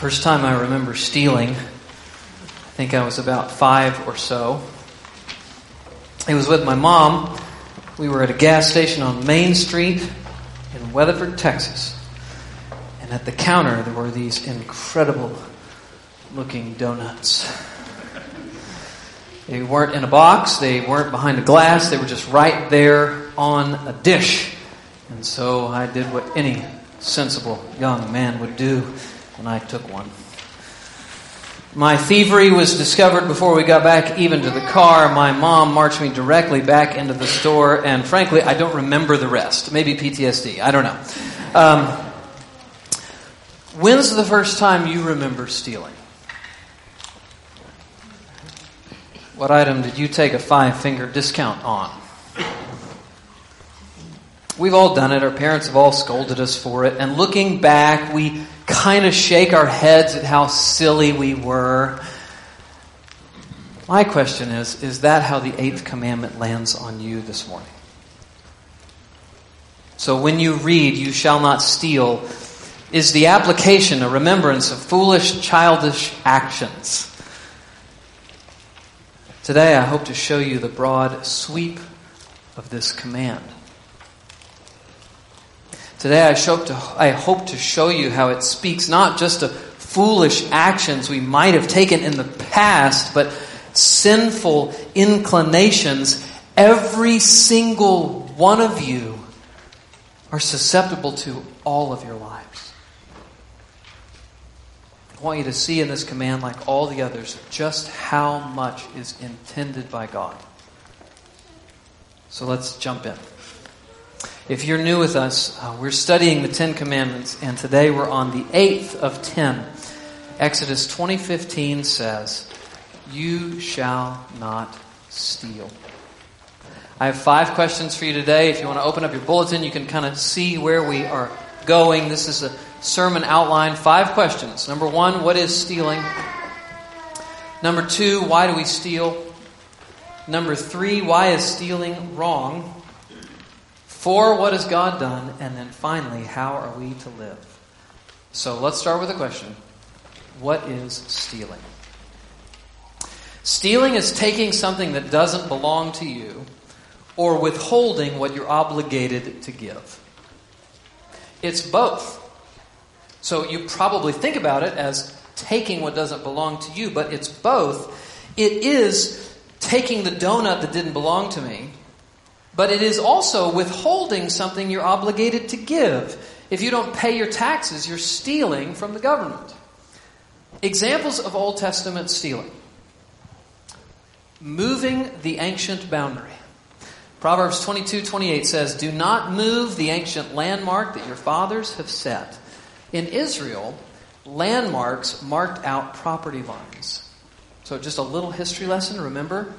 First time I remember stealing, I think I was about five or so. It was with my mom. We were at a gas station on Main Street in Weatherford, Texas. And at the counter, there were these incredible looking donuts. They weren't in a box, they weren't behind a glass, they were just right there on a dish. And so I did what any sensible young man would do, and I took one. My thievery was discovered before we got back even to the car. My mom marched me directly back into the store, and frankly, I don't remember the rest. Maybe PTSD. I don't know. Um, when's the first time you remember stealing? What item did you take a five finger discount on? We've all done it. Our parents have all scolded us for it. And looking back, we kind of shake our heads at how silly we were. My question is Is that how the eighth commandment lands on you this morning? So when you read, You shall not steal, is the application a remembrance of foolish, childish actions? Today, I hope to show you the broad sweep of this command. Today, I, to, I hope to show you how it speaks not just of foolish actions we might have taken in the past, but sinful inclinations every single one of you are susceptible to all of your lives. I want you to see in this command, like all the others, just how much is intended by God. So let's jump in. If you're new with us, uh, we're studying the Ten Commandments, and today we're on the eighth of ten. Exodus 20:15 says, "You shall not steal." I have five questions for you today. If you want to open up your bulletin, you can kind of see where we are going. This is a sermon outline five questions. Number one, what is stealing? Number two, why do we steal? Number three, why is stealing wrong? Four, what has God done? And then finally, how are we to live? So let's start with a question What is stealing? Stealing is taking something that doesn't belong to you or withholding what you're obligated to give. It's both. So you probably think about it as taking what doesn't belong to you, but it's both. It is taking the donut that didn't belong to me, but it is also withholding something you're obligated to give. If you don't pay your taxes, you're stealing from the government. Examples of Old Testament stealing moving the ancient boundary. Proverbs 22 28 says, Do not move the ancient landmark that your fathers have set. In Israel, landmarks marked out property lines. So, just a little history lesson. Remember,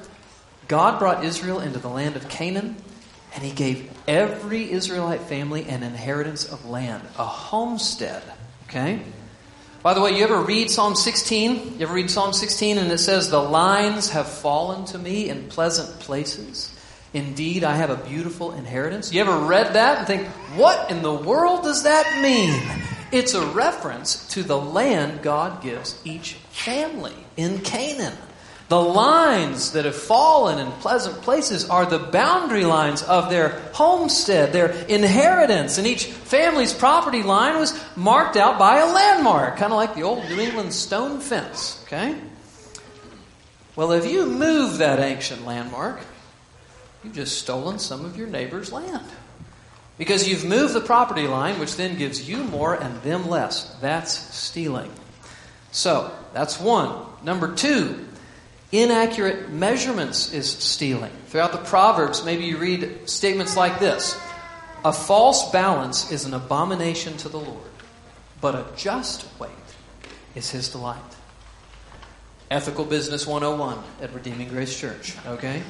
God brought Israel into the land of Canaan, and He gave every Israelite family an inheritance of land, a homestead. Okay? By the way, you ever read Psalm 16? You ever read Psalm 16 and it says, The lines have fallen to me in pleasant places. Indeed, I have a beautiful inheritance. You ever read that and think, What in the world does that mean? It's a reference to the land God gives each family in Canaan. The lines that have fallen in pleasant places are the boundary lines of their homestead, their inheritance. And each family's property line was marked out by a landmark, kind of like the old New England stone fence. Okay? Well, if you move that ancient landmark, you've just stolen some of your neighbor's land. Because you've moved the property line, which then gives you more and them less. That's stealing. So, that's one. Number two, inaccurate measurements is stealing. Throughout the Proverbs, maybe you read statements like this A false balance is an abomination to the Lord, but a just weight is his delight. Ethical Business 101 at Redeeming Grace Church, okay?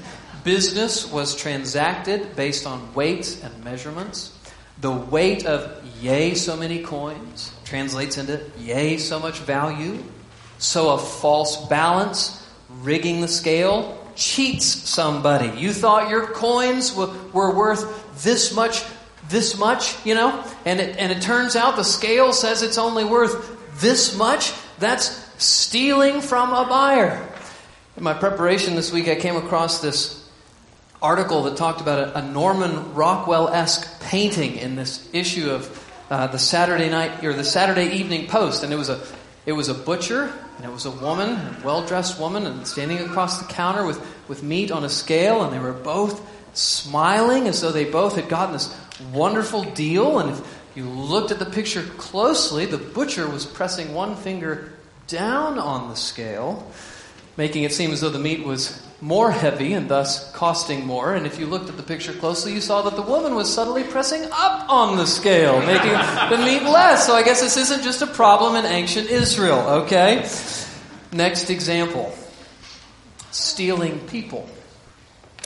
Business was transacted based on weights and measurements. The weight of yea, so many coins translates into yea, so much value. So a false balance, rigging the scale, cheats somebody. You thought your coins were, were worth this much, this much, you know, and it, and it turns out the scale says it's only worth this much. That's stealing from a buyer. In my preparation this week, I came across this article that talked about a, a Norman Rockwell esque painting in this issue of uh, the Saturday night or the Saturday Evening Post, and it was a it was a butcher and it was a woman, a well dressed woman, and standing across the counter with with meat on a scale, and they were both smiling as though they both had gotten this wonderful deal. And if you looked at the picture closely, the butcher was pressing one finger down on the scale, making it seem as though the meat was more heavy and thus costing more. And if you looked at the picture closely, you saw that the woman was subtly pressing up on the scale, making the meat less. So I guess this isn't just a problem in ancient Israel, okay? Next example stealing people.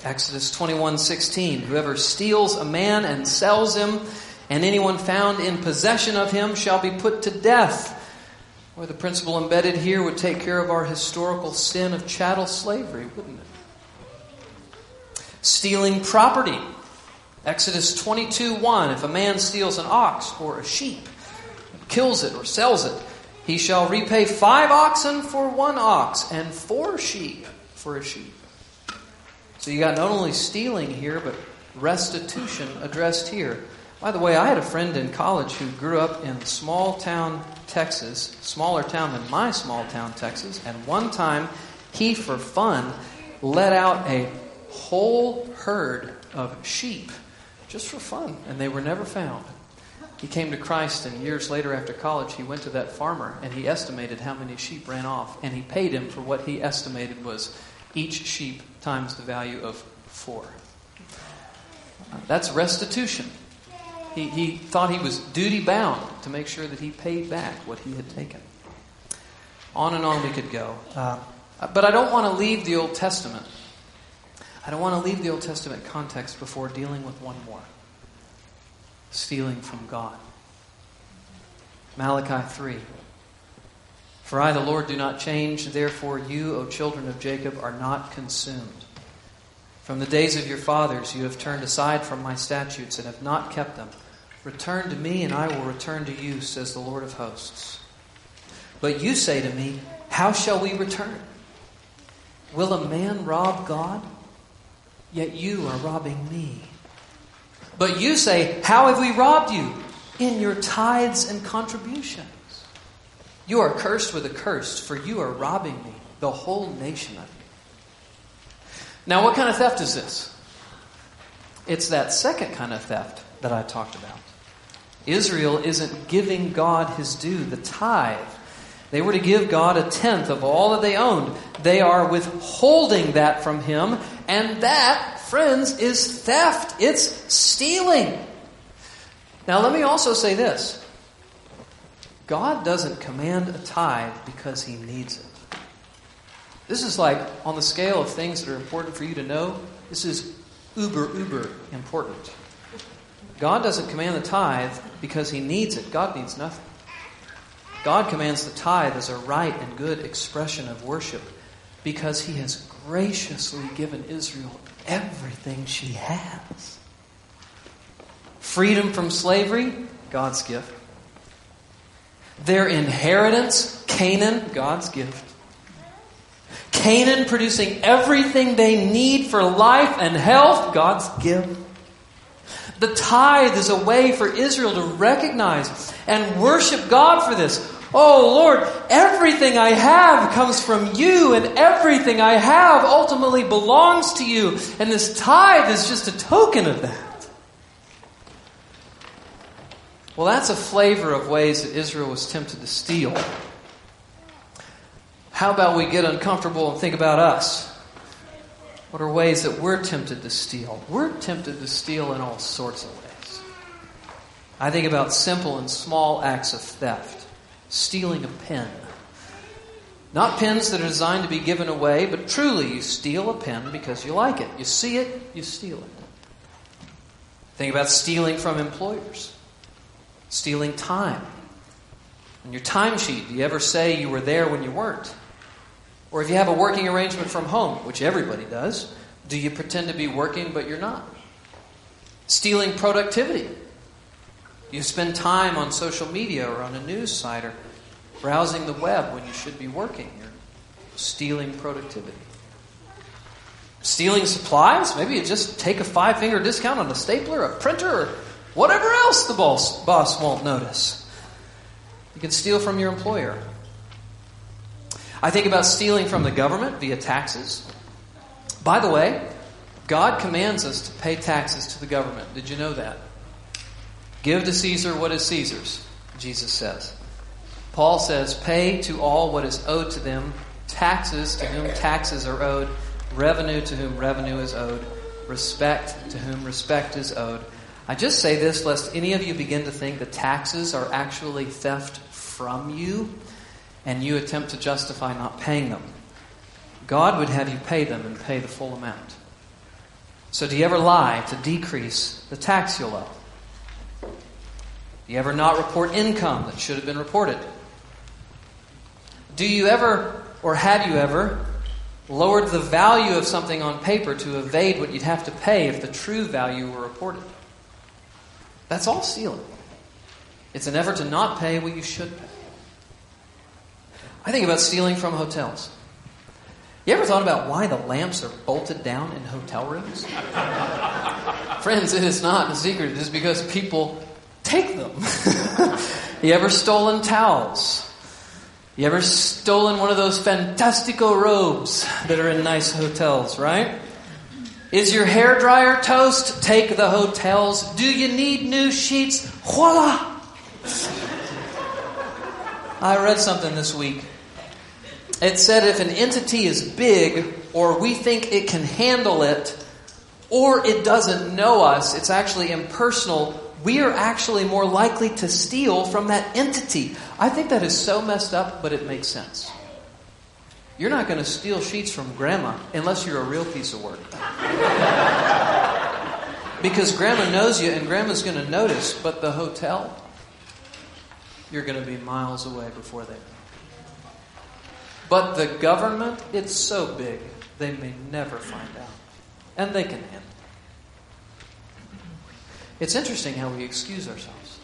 Exodus 21:16 Whoever steals a man and sells him and anyone found in possession of him shall be put to death. Or the principle embedded here would take care of our historical sin of chattel slavery, wouldn't it? Stealing property. Exodus 22 1. If a man steals an ox or a sheep, kills it or sells it, he shall repay five oxen for one ox and four sheep for a sheep. So you got not only stealing here, but restitution addressed here. By the way, I had a friend in college who grew up in small town Texas, smaller town than my small town Texas, and one time he, for fun, let out a whole herd of sheep just for fun, and they were never found. He came to Christ, and years later after college, he went to that farmer and he estimated how many sheep ran off, and he paid him for what he estimated was each sheep times the value of four. That's restitution. He, he thought he was duty bound to make sure that he paid back what he had taken. On and on we could go. Uh, but I don't want to leave the Old Testament. I don't want to leave the Old Testament context before dealing with one more stealing from God. Malachi 3. For I, the Lord, do not change, therefore you, O children of Jacob, are not consumed. From the days of your fathers you have turned aside from my statutes and have not kept them. Return to me, and I will return to you, says the Lord of hosts. But you say to me, How shall we return? Will a man rob God? Yet you are robbing me. But you say, How have we robbed you? In your tithes and contributions. You are cursed with a curse, for you are robbing me, the whole nation of you. Now, what kind of theft is this? It's that second kind of theft that I talked about. Israel isn't giving God his due, the tithe. They were to give God a tenth of all that they owned. They are withholding that from him, and that, friends, is theft. It's stealing. Now, let me also say this God doesn't command a tithe because he needs it. This is like on the scale of things that are important for you to know, this is uber, uber important. God doesn't command the tithe because he needs it. God needs nothing. God commands the tithe as a right and good expression of worship because he has graciously given Israel everything she has. Freedom from slavery, God's gift. Their inheritance, Canaan, God's gift. Canaan producing everything they need for life and health, God's gift. The tithe is a way for Israel to recognize and worship God for this. Oh Lord, everything I have comes from you, and everything I have ultimately belongs to you. And this tithe is just a token of that. Well, that's a flavor of ways that Israel was tempted to steal. How about we get uncomfortable and think about us? What are ways that we're tempted to steal? We're tempted to steal in all sorts of ways. I think about simple and small acts of theft. Stealing a pen. Not pens that are designed to be given away, but truly you steal a pen because you like it. You see it, you steal it. Think about stealing from employers. Stealing time. On your timesheet, do you ever say you were there when you weren't? Or if you have a working arrangement from home, which everybody does, do you pretend to be working but you're not? Stealing productivity. You spend time on social media or on a news site or browsing the web when you should be working. You're stealing productivity. Stealing supplies? Maybe you just take a five finger discount on a stapler, a printer, or whatever else the boss, boss won't notice. You can steal from your employer. I think about stealing from the government via taxes. By the way, God commands us to pay taxes to the government. Did you know that? Give to Caesar what is Caesar's, Jesus says. Paul says, Pay to all what is owed to them, taxes to whom taxes are owed, revenue to whom revenue is owed, respect to whom respect is owed. I just say this lest any of you begin to think that taxes are actually theft from you and you attempt to justify not paying them. God would have you pay them and pay the full amount. So, do you ever lie to decrease the tax you'll owe? Do you ever not report income that should have been reported? Do you ever, or have you ever, lowered the value of something on paper to evade what you'd have to pay if the true value were reported? That's all stealing. It's an effort to not pay what you should pay. I think about stealing from hotels. You ever thought about why the lamps are bolted down in hotel rooms? Friends, it is not a secret. It is because people take them. you ever stolen towels? You ever stolen one of those fantastico robes that are in nice hotels, right? Is your hair dryer toast? Take the hotels. Do you need new sheets? Voila! I read something this week it said if an entity is big, or we think it can handle it, or it doesn't know us, it's actually impersonal, we are actually more likely to steal from that entity. I think that is so messed up, but it makes sense. You're not going to steal sheets from grandma unless you're a real piece of work. because grandma knows you and grandma's going to notice, but the hotel, you're going to be miles away before they. But the government, it's so big, they may never find out. And they can handle it. It's interesting how we excuse ourselves.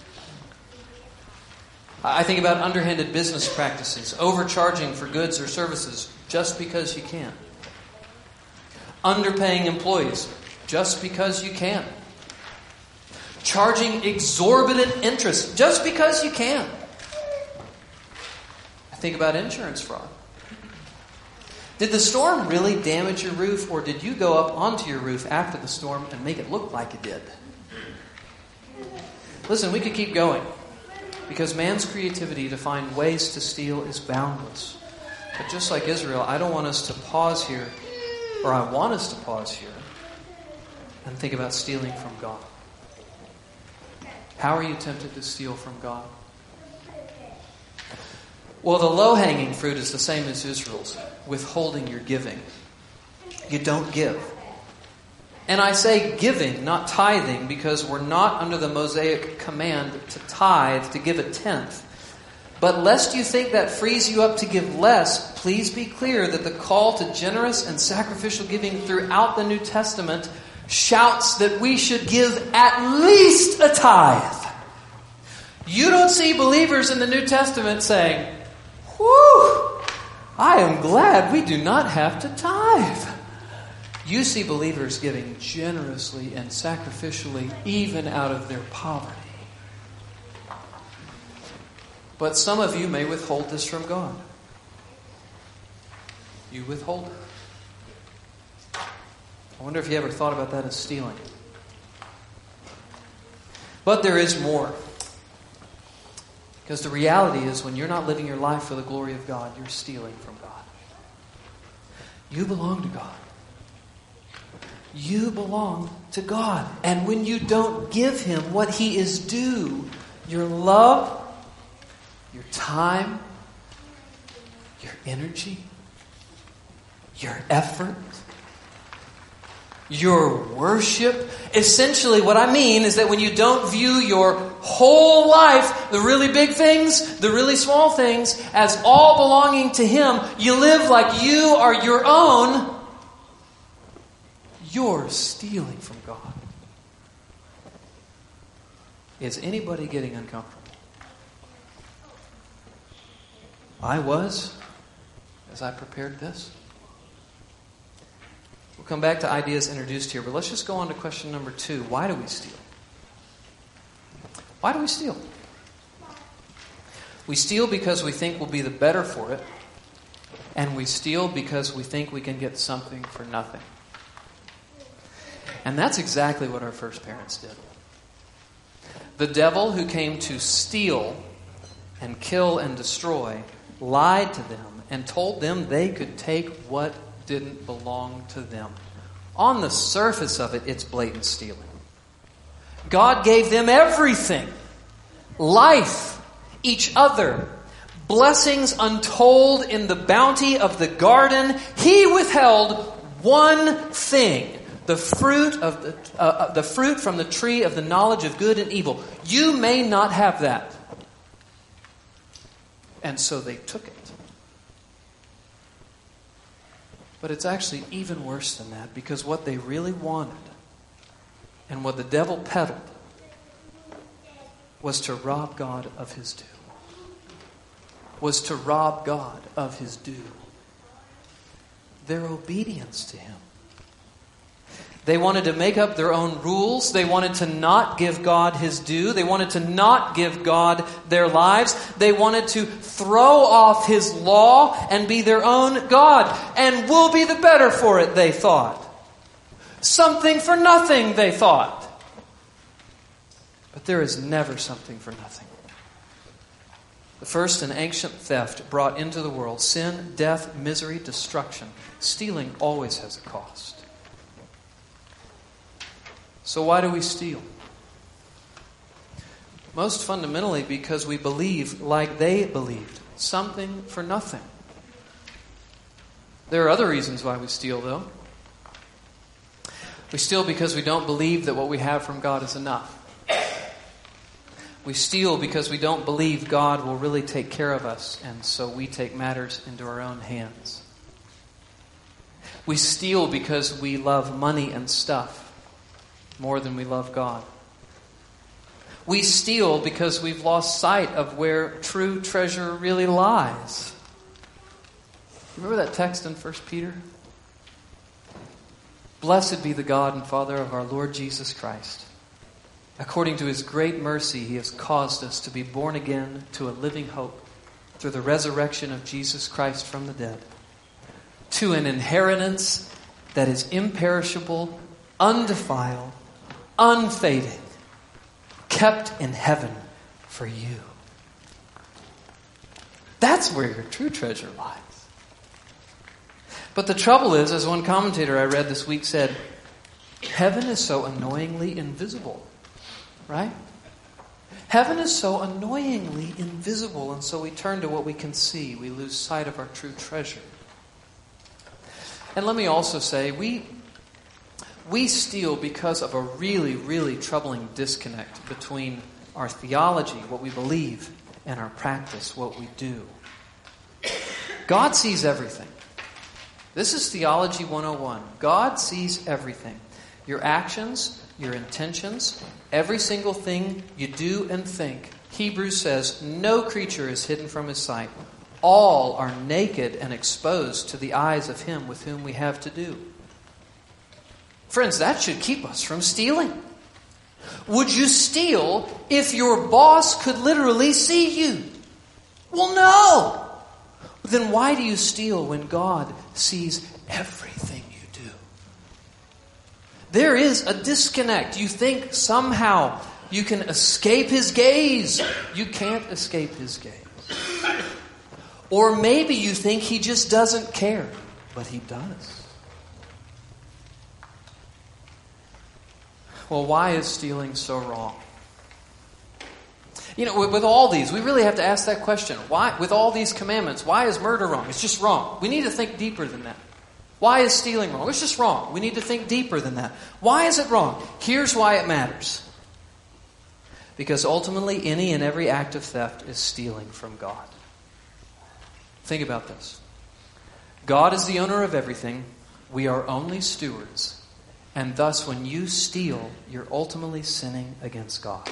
I think about underhanded business practices, overcharging for goods or services just because you can, underpaying employees just because you can, charging exorbitant interest just because you can. I think about insurance fraud. Did the storm really damage your roof, or did you go up onto your roof after the storm and make it look like it did? Listen, we could keep going because man's creativity to find ways to steal is boundless. But just like Israel, I don't want us to pause here, or I want us to pause here and think about stealing from God. How are you tempted to steal from God? Well, the low hanging fruit is the same as Israel's withholding your giving. You don't give. And I say giving, not tithing, because we're not under the Mosaic command to tithe, to give a tenth. But lest you think that frees you up to give less, please be clear that the call to generous and sacrificial giving throughout the New Testament shouts that we should give at least a tithe. You don't see believers in the New Testament saying, Whew! I am glad we do not have to tithe. You see believers giving generously and sacrificially, even out of their poverty. But some of you may withhold this from God. You withhold it. I wonder if you ever thought about that as stealing. But there is more. Because the reality is, when you're not living your life for the glory of God, you're stealing from God. You belong to God. You belong to God. And when you don't give Him what He is due, your love, your time, your energy, your effort, your worship. Essentially, what I mean is that when you don't view your whole life, the really big things, the really small things, as all belonging to Him, you live like you are your own, you're stealing from God. Is anybody getting uncomfortable? I was as I prepared this. We'll come back to ideas introduced here, but let's just go on to question number two. Why do we steal? Why do we steal? We steal because we think we'll be the better for it, and we steal because we think we can get something for nothing. And that's exactly what our first parents did. The devil who came to steal and kill and destroy lied to them and told them they could take what didn't belong to them. On the surface of it, it's blatant stealing. God gave them everything life, each other, blessings untold in the bounty of the garden. He withheld one thing the fruit of the, uh, uh, the fruit from the tree of the knowledge of good and evil. You may not have that. And so they took it. But it's actually even worse than that because what they really wanted and what the devil peddled was to rob God of his due. Was to rob God of his due. Their obedience to him. They wanted to make up their own rules. They wanted to not give God his due. They wanted to not give God their lives. They wanted to throw off his law and be their own God. And we'll be the better for it, they thought. Something for nothing, they thought. But there is never something for nothing. The first and ancient theft brought into the world sin, death, misery, destruction. Stealing always has a cost. So, why do we steal? Most fundamentally, because we believe like they believed something for nothing. There are other reasons why we steal, though. We steal because we don't believe that what we have from God is enough. We steal because we don't believe God will really take care of us, and so we take matters into our own hands. We steal because we love money and stuff more than we love God. We steal because we've lost sight of where true treasure really lies. Remember that text in 1 Peter? Blessed be the God and Father of our Lord Jesus Christ. According to his great mercy, he has caused us to be born again to a living hope through the resurrection of Jesus Christ from the dead, to an inheritance that is imperishable, undefiled, unfading, kept in heaven for you. That's where your true treasure lies. But the trouble is, as one commentator I read this week said, heaven is so annoyingly invisible, right? Heaven is so annoyingly invisible, and so we turn to what we can see. We lose sight of our true treasure. And let me also say, we, we steal because of a really, really troubling disconnect between our theology, what we believe, and our practice, what we do. God sees everything. This is Theology 101. God sees everything your actions, your intentions, every single thing you do and think. Hebrews says, No creature is hidden from his sight. All are naked and exposed to the eyes of him with whom we have to do. Friends, that should keep us from stealing. Would you steal if your boss could literally see you? Well, no. Then why do you steal when God sees everything you do? There is a disconnect. You think somehow you can escape his gaze. You can't escape his gaze. Or maybe you think he just doesn't care, but he does. Well, why is stealing so wrong? You know, with, with, all these, we really have to ask that question. Why, with all these commandments, why is murder wrong? It's just wrong. We need to think deeper than that. Why is stealing wrong? It's just wrong. We need to think deeper than that. Why is it wrong? Here's why it matters. Because ultimately, any and every act of theft is stealing from God. Think about this God is the owner of everything, we are only stewards. And thus, when you steal, you're ultimately sinning against God.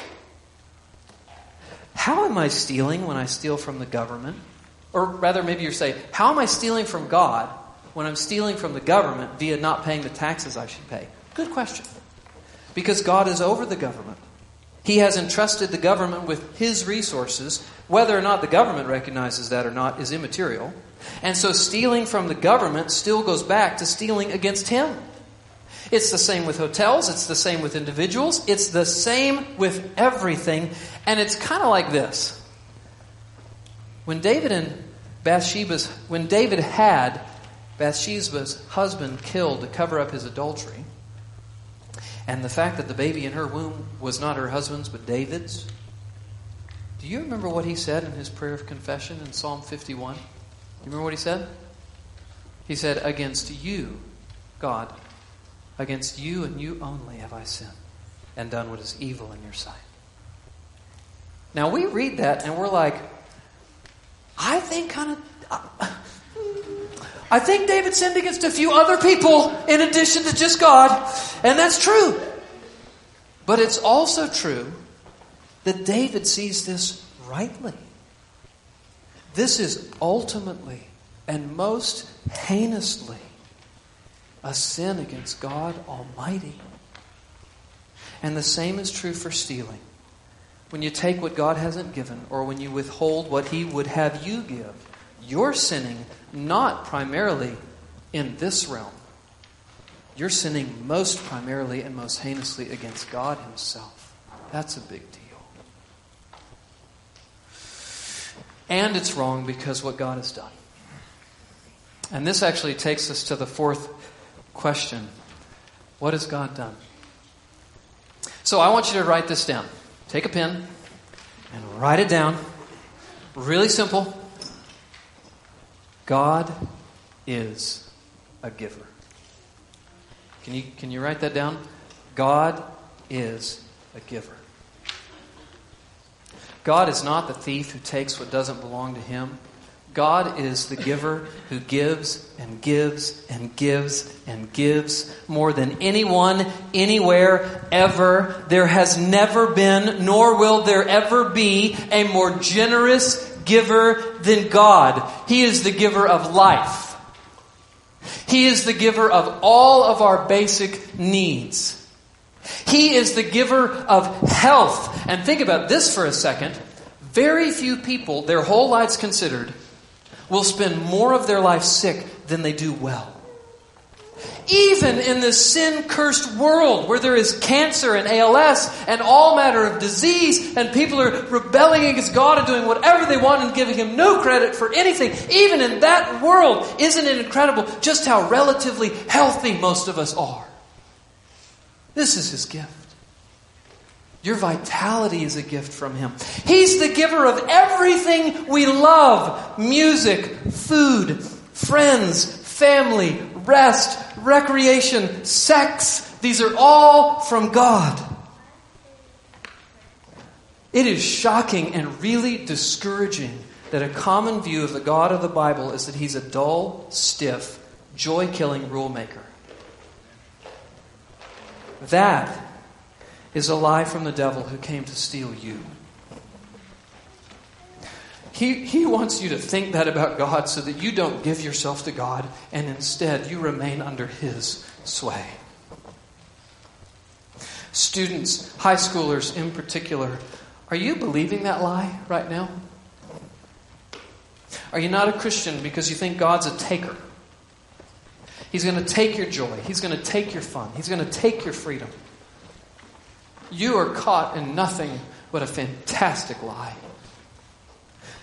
How am I stealing when I steal from the government? Or rather, maybe you're saying, how am I stealing from God when I'm stealing from the government via not paying the taxes I should pay? Good question. Because God is over the government. He has entrusted the government with His resources. Whether or not the government recognizes that or not is immaterial. And so stealing from the government still goes back to stealing against Him. It's the same with hotels, it's the same with individuals, it's the same with everything. And it's kind of like this. When David and Bathsheba's, when David had Bathsheba's husband killed to cover up his adultery, and the fact that the baby in her womb was not her husband's but David's, do you remember what he said in his prayer of confession in Psalm 51? Do You remember what he said? He said, Against you, God, against you and you only have I sinned and done what is evil in your sight. Now we read that and we're like, I think kind of. I think David sinned against a few other people in addition to just God, and that's true. But it's also true that David sees this rightly. This is ultimately and most heinously a sin against God Almighty. And the same is true for stealing. When you take what God hasn't given, or when you withhold what He would have you give, you're sinning not primarily in this realm. You're sinning most primarily and most heinously against God Himself. That's a big deal. And it's wrong because what God has done. And this actually takes us to the fourth question What has God done? So I want you to write this down. Take a pen and write it down. Really simple. God is a giver. Can you, can you write that down? God is a giver. God is not the thief who takes what doesn't belong to him. God is the giver who gives and gives and gives and gives more than anyone, anywhere, ever. There has never been, nor will there ever be, a more generous giver than God. He is the giver of life. He is the giver of all of our basic needs. He is the giver of health. And think about this for a second. Very few people, their whole lives considered, will spend more of their life sick than they do well. Even in this sin cursed world where there is cancer and ALS and all matter of disease and people are rebelling against God and doing whatever they want and giving Him no credit for anything, even in that world, isn't it incredible just how relatively healthy most of us are? This is His gift. Your vitality is a gift from Him. He's the giver of everything we love music, food, friends, family, rest, recreation, sex. These are all from God. It is shocking and really discouraging that a common view of the God of the Bible is that He's a dull, stiff, joy killing rule maker. That is a lie from the devil who came to steal you. He, he wants you to think that about God so that you don't give yourself to God and instead you remain under His sway. Students, high schoolers in particular, are you believing that lie right now? Are you not a Christian because you think God's a taker? He's going to take your joy. He's going to take your fun. He's going to take your freedom. You are caught in nothing but a fantastic lie.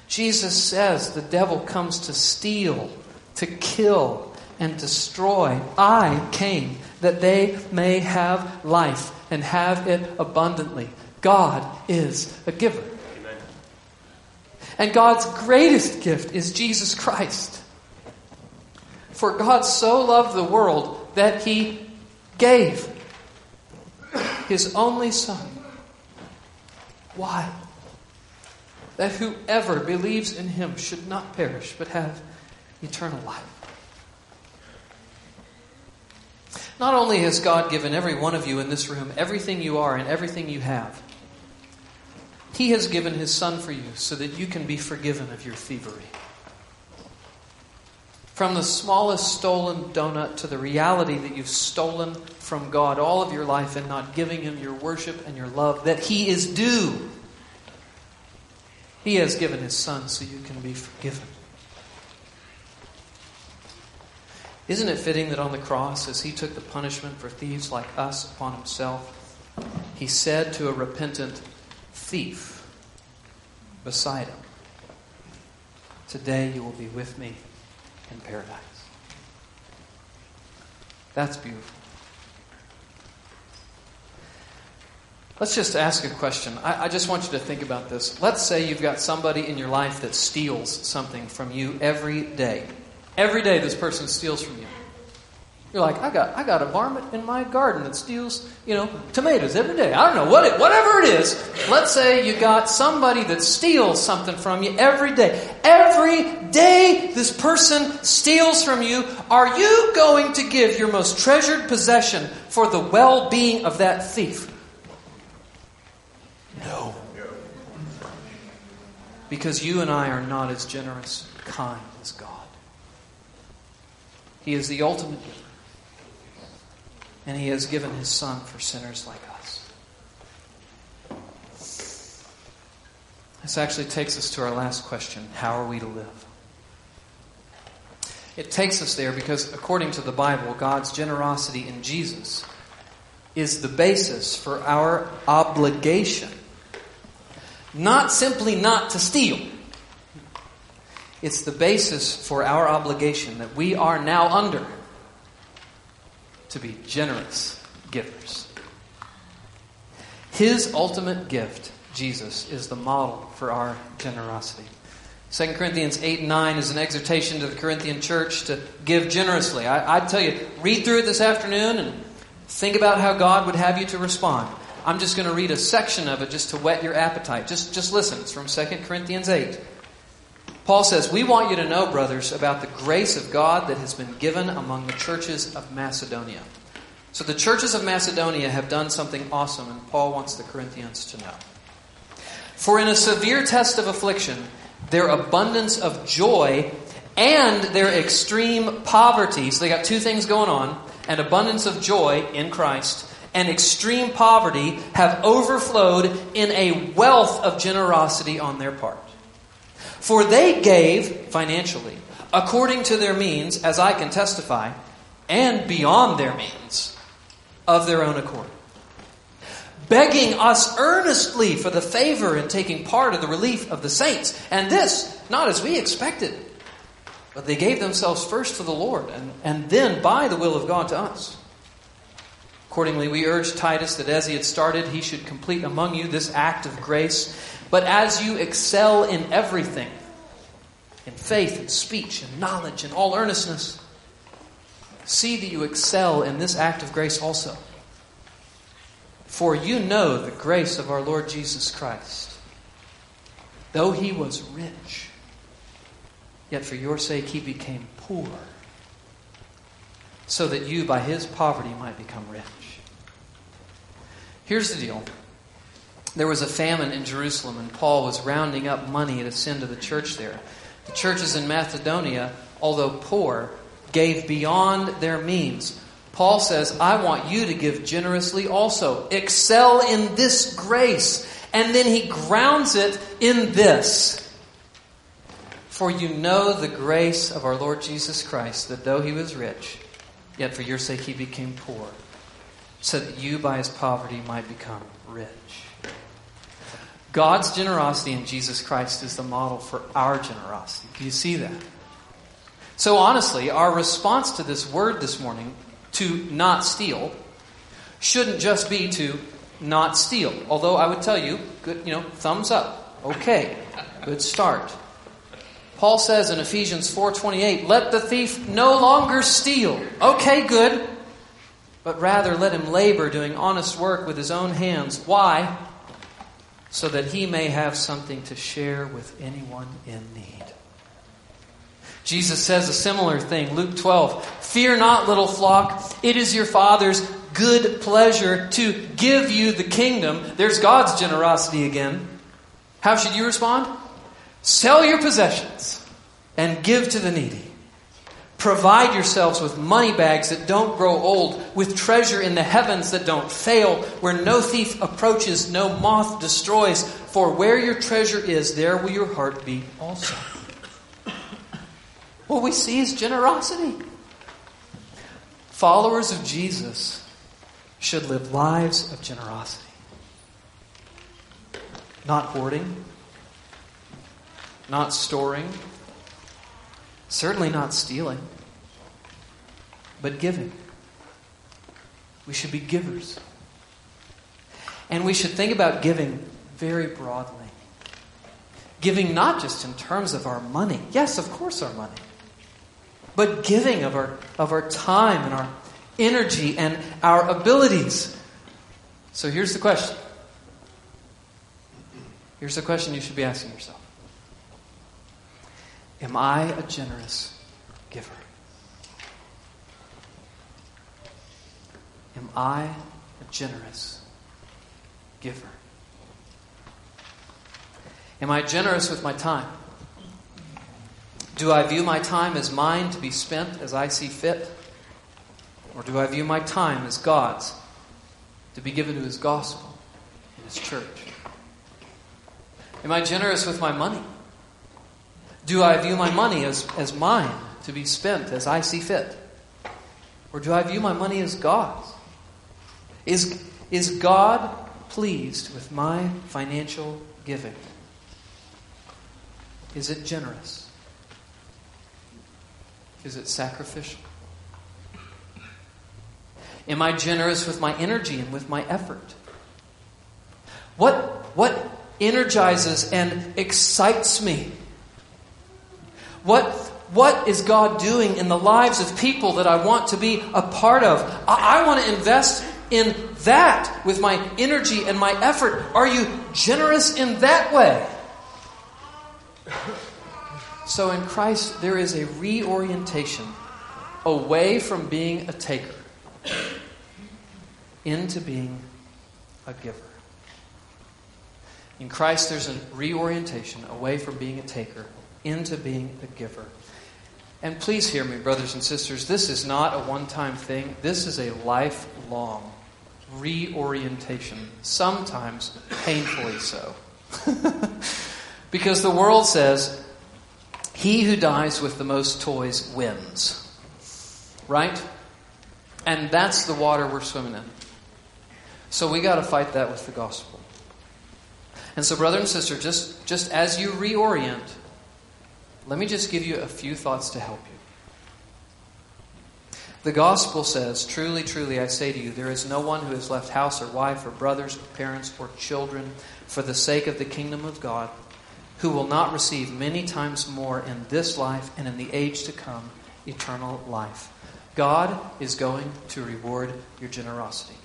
Jesus says the devil comes to steal, to kill, and destroy. I came that they may have life and have it abundantly. God is a giver. Amen. And God's greatest gift is Jesus Christ. For God so loved the world that he gave his only Son. Why? That whoever believes in him should not perish, but have eternal life. Not only has God given every one of you in this room everything you are and everything you have, He has given His Son for you so that you can be forgiven of your thievery. From the smallest stolen donut to the reality that you've stolen from God all of your life and not giving Him your worship and your love that He is due. He has given His Son so you can be forgiven. Isn't it fitting that on the cross, as He took the punishment for thieves like us upon Himself, He said to a repentant thief beside Him, Today you will be with me in paradise. That's beautiful. Let's just ask a question. I, I, just want you to think about this. Let's say you've got somebody in your life that steals something from you every day. Every day, this person steals from you. You're like, I got, I got a varmint in my garden that steals, you know, tomatoes every day. I don't know what it, whatever it is. Let's say you got somebody that steals something from you every day. Every day this person steals from you. Are you going to give your most treasured possession for the well-being of that thief? No. Because you and I are not as generous, kind as God. He is the ultimate and He has given His Son for sinners like us. This actually takes us to our last question How are we to live? It takes us there because, according to the Bible, God's generosity in Jesus is the basis for our obligation. Not simply not to steal. It's the basis for our obligation that we are now under to be generous givers. His ultimate gift, Jesus, is the model for our generosity. 2 Corinthians 8 and 9 is an exhortation to the Corinthian church to give generously. I, would tell you, read through it this afternoon and think about how God would have you to respond. I'm just going to read a section of it just to whet your appetite. Just, just listen. It's from 2 Corinthians 8. Paul says, We want you to know, brothers, about the grace of God that has been given among the churches of Macedonia. So the churches of Macedonia have done something awesome, and Paul wants the Corinthians to know. For in a severe test of affliction, their abundance of joy and their extreme poverty, so they got two things going on an abundance of joy in Christ and extreme poverty have overflowed in a wealth of generosity on their part. For they gave financially, according to their means, as I can testify, and beyond their means, of their own accord. Begging us earnestly for the favor in taking part of the relief of the saints. And this, not as we expected, but they gave themselves first to the Lord, and, and then by the will of God to us. Accordingly, we urge Titus that as he had started, he should complete among you this act of grace. But as you excel in everything, in faith and speech and knowledge and all earnestness, see that you excel in this act of grace also. For you know the grace of our Lord Jesus Christ. Though he was rich, yet for your sake he became poor, so that you by his poverty might become rich. Here's the deal there was a famine in Jerusalem, and Paul was rounding up money to send to the church there. The churches in Macedonia, although poor, gave beyond their means. Paul says, I want you to give generously also. Excel in this grace. And then he grounds it in this. For you know the grace of our Lord Jesus Christ, that though he was rich, yet for your sake he became poor, so that you by his poverty might become rich. God's generosity in Jesus Christ is the model for our generosity. Do you see that? So, honestly, our response to this word this morning, to not steal, shouldn't just be to not steal. Although I would tell you, good, you know, thumbs up. Okay, good start. Paul says in Ephesians 4:28, "Let the thief no longer steal." Okay, good. But rather let him labor doing honest work with his own hands. Why? So that he may have something to share with anyone in need. Jesus says a similar thing, Luke 12. Fear not, little flock, it is your Father's good pleasure to give you the kingdom. There's God's generosity again. How should you respond? Sell your possessions and give to the needy. Provide yourselves with money bags that don't grow old, with treasure in the heavens that don't fail, where no thief approaches, no moth destroys. For where your treasure is, there will your heart be also. What we see is generosity. Followers of Jesus should live lives of generosity. Not hoarding, not storing, certainly not stealing, but giving. We should be givers. And we should think about giving very broadly. Giving not just in terms of our money. Yes, of course, our money. But giving of our, of our time and our energy and our abilities. So here's the question. Here's the question you should be asking yourself Am I a generous giver? Am I a generous giver? Am I generous with my time? Do I view my time as mine to be spent as I see fit? Or do I view my time as God's to be given to His gospel and His church? Am I generous with my money? Do I view my money as, as mine to be spent as I see fit? Or do I view my money as God's? Is, is God pleased with my financial giving? Is it generous? Is it sacrificial? Am I generous with my energy and with my effort? What, what energizes and excites me? What, what is God doing in the lives of people that I want to be a part of? I, I want to invest in that with my energy and my effort. Are you generous in that way? So in Christ, there is a reorientation away from being a taker into being a giver. In Christ, there's a reorientation away from being a taker into being a giver. And please hear me, brothers and sisters, this is not a one time thing, this is a lifelong reorientation, sometimes painfully so. because the world says, he who dies with the most toys wins. Right? And that's the water we're swimming in. So we got to fight that with the gospel. And so, brother and sister, just, just as you reorient, let me just give you a few thoughts to help you. The gospel says, Truly, truly, I say to you, there is no one who has left house or wife or brothers or parents or children for the sake of the kingdom of God who will not receive many times more in this life and in the age to come eternal life. God is going to reward your generosity.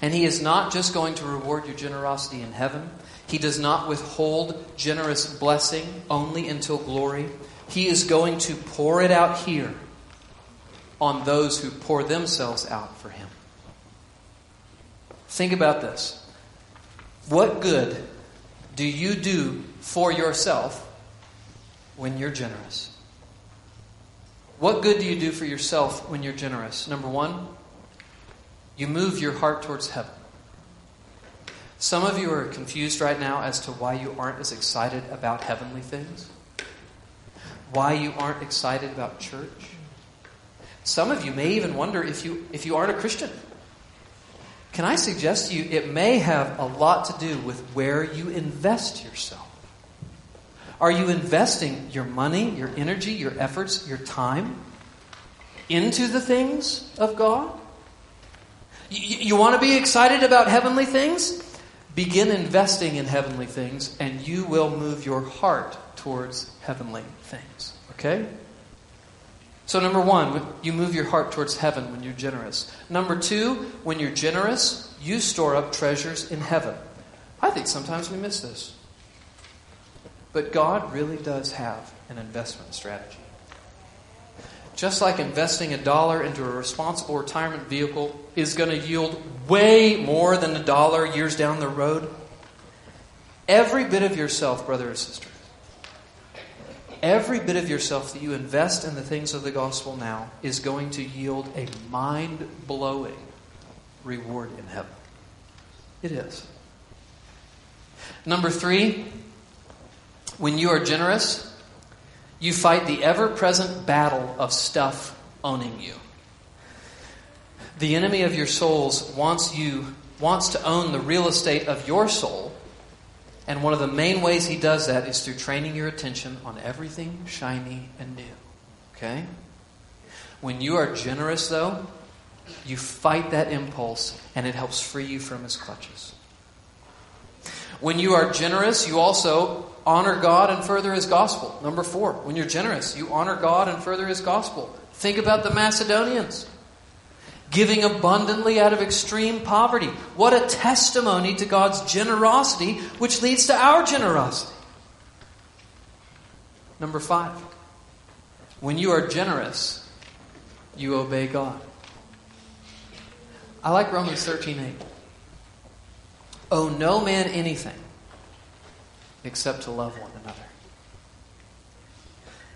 And He is not just going to reward your generosity in heaven. He does not withhold generous blessing only until glory. He is going to pour it out here on those who pour themselves out for Him. Think about this. What good do you do for yourself when you're generous? What good do you do for yourself when you're generous? Number one, you move your heart towards heaven. Some of you are confused right now as to why you aren't as excited about heavenly things, why you aren't excited about church. Some of you may even wonder if you, if you aren't a Christian. Can I suggest to you it may have a lot to do with where you invest yourself? Are you investing your money, your energy, your efforts, your time into the things of God? You, you want to be excited about heavenly things? Begin investing in heavenly things, and you will move your heart towards heavenly things. Okay? So, number one, you move your heart towards heaven when you're generous. Number two, when you're generous, you store up treasures in heaven. I think sometimes we miss this. But God really does have an investment strategy. Just like investing a dollar into a responsible retirement vehicle is going to yield way more than a dollar years down the road, every bit of yourself, brother or sister, every bit of yourself that you invest in the things of the gospel now is going to yield a mind blowing reward in heaven. It is. Number three, when you are generous, you fight the ever present battle of stuff owning you. The enemy of your souls wants you wants to own the real estate of your soul, and one of the main ways he does that is through training your attention on everything shiny and new. Okay? When you are generous though, you fight that impulse and it helps free you from his clutches. When you are generous, you also honor God and further His gospel. Number four, when you're generous, you honor God and further His gospel. Think about the Macedonians. Giving abundantly out of extreme poverty. What a testimony to God's generosity, which leads to our generosity. Number five, when you are generous, you obey God. I like Romans 13 8. Owe no man anything except to love one another.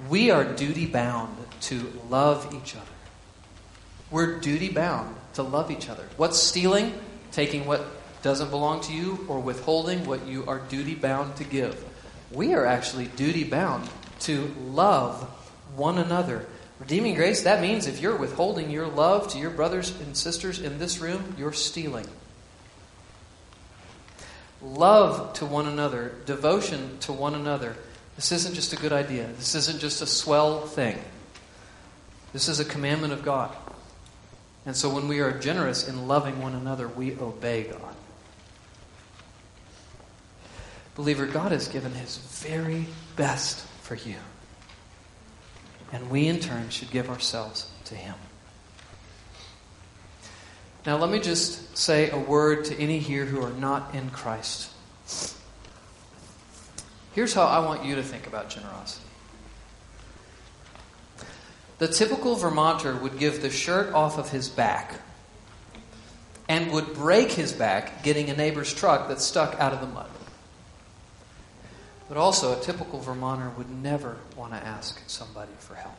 We are duty bound to love each other. We're duty bound to love each other. What's stealing? Taking what doesn't belong to you or withholding what you are duty bound to give. We are actually duty bound to love one another. Redeeming grace, that means if you're withholding your love to your brothers and sisters in this room, you're stealing. Love to one another, devotion to one another. This isn't just a good idea. This isn't just a swell thing. This is a commandment of God. And so when we are generous in loving one another, we obey God. Believer, God has given His very best for you. And we, in turn, should give ourselves to Him. Now, let me just say a word to any here who are not in Christ. Here's how I want you to think about generosity. The typical Vermonter would give the shirt off of his back and would break his back getting a neighbor's truck that's stuck out of the mud. But also, a typical Vermonter would never want to ask somebody for help.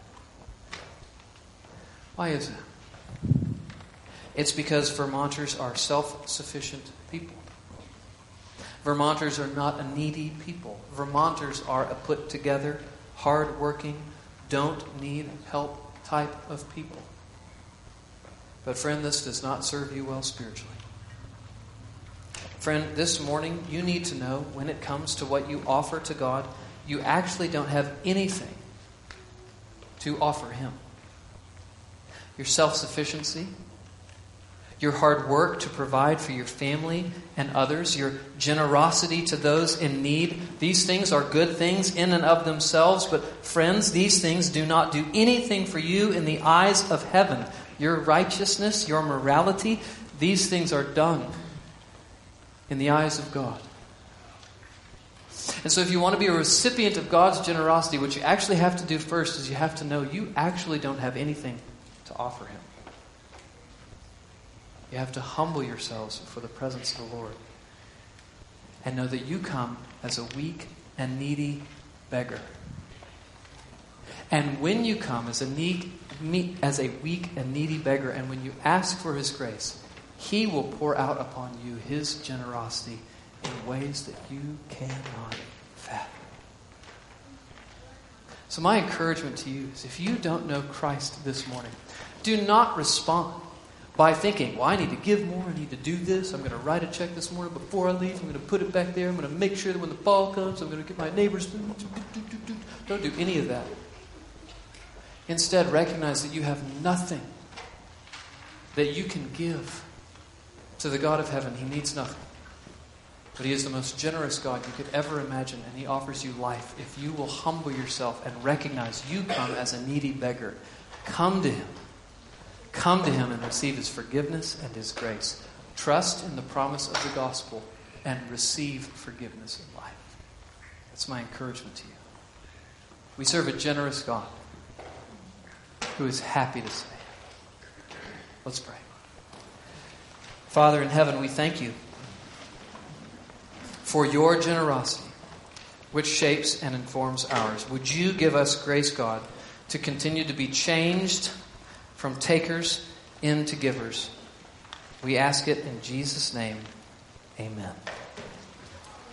Why is that? It's because Vermonters are self sufficient people. Vermonters are not a needy people. Vermonters are a put together, hard working, don't need help type of people. But, friend, this does not serve you well spiritually. Friend, this morning you need to know when it comes to what you offer to God, you actually don't have anything to offer Him. Your self sufficiency, your hard work to provide for your family and others, your generosity to those in need. These things are good things in and of themselves, but friends, these things do not do anything for you in the eyes of heaven. Your righteousness, your morality, these things are done in the eyes of God. And so, if you want to be a recipient of God's generosity, what you actually have to do first is you have to know you actually don't have anything to offer Him. You have to humble yourselves before the presence of the Lord and know that you come as a weak and needy beggar. And when you come as a, need, as a weak and needy beggar, and when you ask for His grace, He will pour out upon you His generosity in ways that you cannot fathom. So, my encouragement to you is if you don't know Christ this morning, do not respond by thinking, well, I need to give more, I need to do this, I'm going to write a check this morning before I leave, I'm going to put it back there, I'm going to make sure that when the fall comes, I'm going to get my neighbors. Don't do any of that. Instead, recognize that you have nothing that you can give to the God of heaven. He needs nothing. But He is the most generous God you could ever imagine, and He offers you life if you will humble yourself and recognize you come as a needy beggar. Come to Him. Come to Him and receive His forgiveness and His grace. Trust in the promise of the gospel and receive forgiveness in life. That's my encouragement to you. We serve a generous God who is happy to save. Let's pray. Father in heaven, we thank you for your generosity. which shapes and informs ours. Would you give us grace, God, to continue to be changed from takers into givers? We ask it in Jesus' name. Amen.